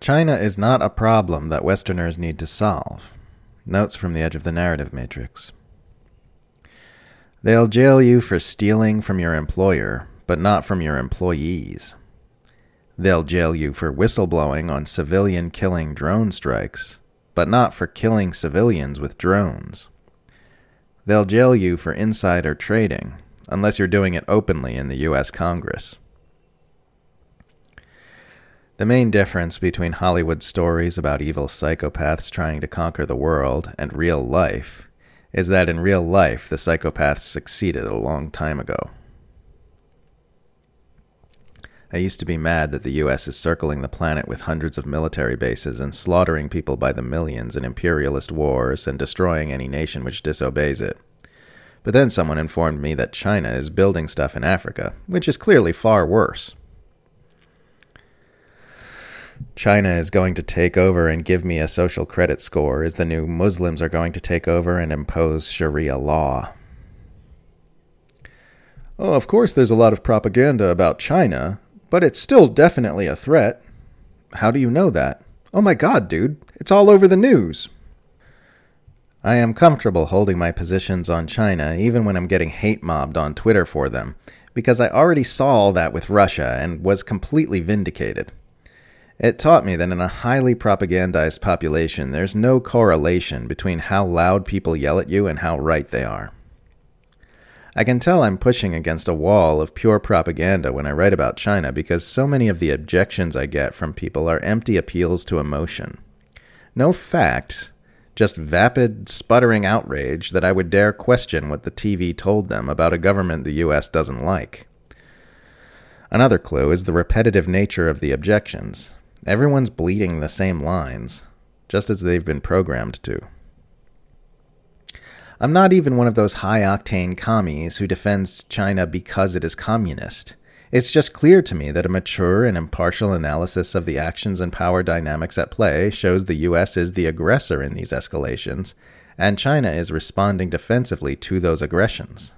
China is not a problem that Westerners need to solve. Notes from the edge of the narrative matrix. They'll jail you for stealing from your employer, but not from your employees. They'll jail you for whistleblowing on civilian killing drone strikes, but not for killing civilians with drones. They'll jail you for insider trading, unless you're doing it openly in the US Congress. The main difference between Hollywood stories about evil psychopaths trying to conquer the world and real life is that in real life the psychopaths succeeded a long time ago. I used to be mad that the US is circling the planet with hundreds of military bases and slaughtering people by the millions in imperialist wars and destroying any nation which disobeys it. But then someone informed me that China is building stuff in Africa, which is clearly far worse. China is going to take over and give me a social credit score as the new Muslims are going to take over and impose Sharia law. Oh, of course, there's a lot of propaganda about China, but it's still definitely a threat. How do you know that? Oh my god, dude, it's all over the news. I am comfortable holding my positions on China even when I'm getting hate mobbed on Twitter for them, because I already saw all that with Russia and was completely vindicated. It taught me that in a highly propagandized population, there's no correlation between how loud people yell at you and how right they are. I can tell I'm pushing against a wall of pure propaganda when I write about China because so many of the objections I get from people are empty appeals to emotion. No facts, just vapid, sputtering outrage that I would dare question what the TV told them about a government the US doesn't like. Another clue is the repetitive nature of the objections. Everyone's bleeding the same lines, just as they've been programmed to. I'm not even one of those high octane commies who defends China because it is communist. It's just clear to me that a mature and impartial analysis of the actions and power dynamics at play shows the US is the aggressor in these escalations, and China is responding defensively to those aggressions.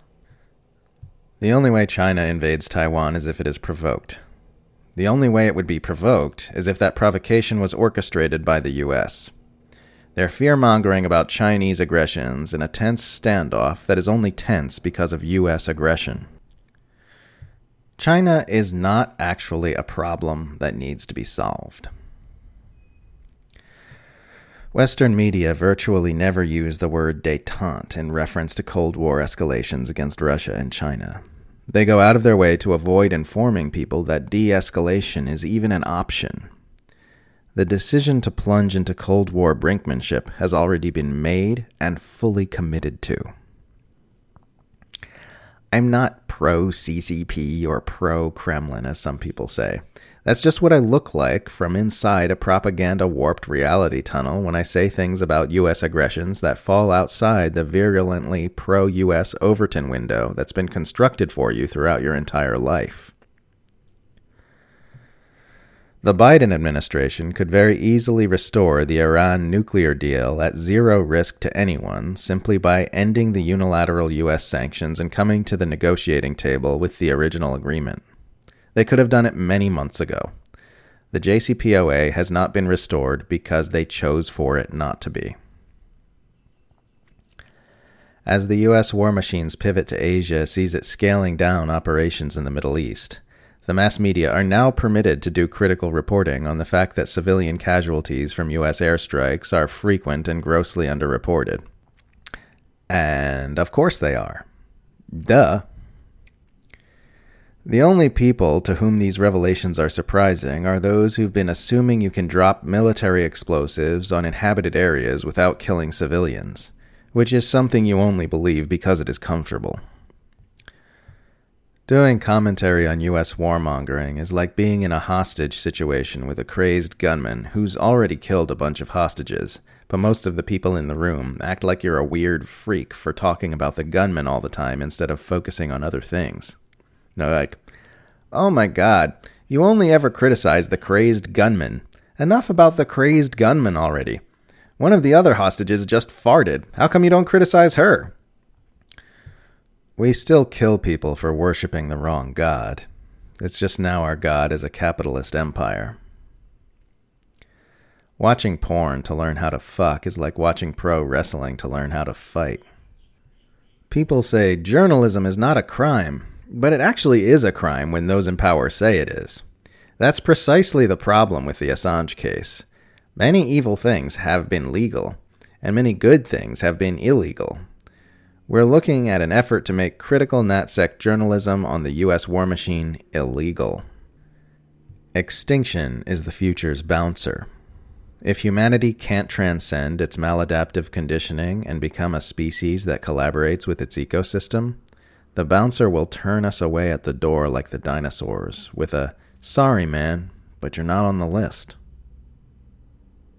The only way China invades Taiwan is if it is provoked. The only way it would be provoked is if that provocation was orchestrated by the US. They're fear mongering about Chinese aggressions in a tense standoff that is only tense because of US aggression. China is not actually a problem that needs to be solved. Western media virtually never use the word detente in reference to Cold War escalations against Russia and China. They go out of their way to avoid informing people that de escalation is even an option. The decision to plunge into Cold War brinkmanship has already been made and fully committed to. I'm not pro CCP or pro Kremlin, as some people say. That's just what I look like from inside a propaganda warped reality tunnel when I say things about US aggressions that fall outside the virulently pro US Overton window that's been constructed for you throughout your entire life. The Biden administration could very easily restore the Iran nuclear deal at zero risk to anyone simply by ending the unilateral US sanctions and coming to the negotiating table with the original agreement. They could have done it many months ago. The JCPOA has not been restored because they chose for it not to be. As the U.S. war machine's pivot to Asia sees it scaling down operations in the Middle East, the mass media are now permitted to do critical reporting on the fact that civilian casualties from U.S. airstrikes are frequent and grossly underreported. And of course they are. Duh. The only people to whom these revelations are surprising are those who've been assuming you can drop military explosives on inhabited areas without killing civilians, which is something you only believe because it is comfortable. Doing commentary on US warmongering is like being in a hostage situation with a crazed gunman who's already killed a bunch of hostages, but most of the people in the room act like you're a weird freak for talking about the gunman all the time instead of focusing on other things. No, like, oh my god, you only ever criticize the crazed gunman. Enough about the crazed gunman already. One of the other hostages just farted. How come you don't criticize her? We still kill people for worshipping the wrong god. It's just now our god is a capitalist empire. Watching porn to learn how to fuck is like watching pro wrestling to learn how to fight. People say journalism is not a crime, but it actually is a crime when those in power say it is. That's precisely the problem with the Assange case. Many evil things have been legal, and many good things have been illegal. We're looking at an effort to make critical NatSec journalism on the US war machine illegal. Extinction is the future's bouncer. If humanity can't transcend its maladaptive conditioning and become a species that collaborates with its ecosystem, the bouncer will turn us away at the door like the dinosaurs with a sorry man, but you're not on the list.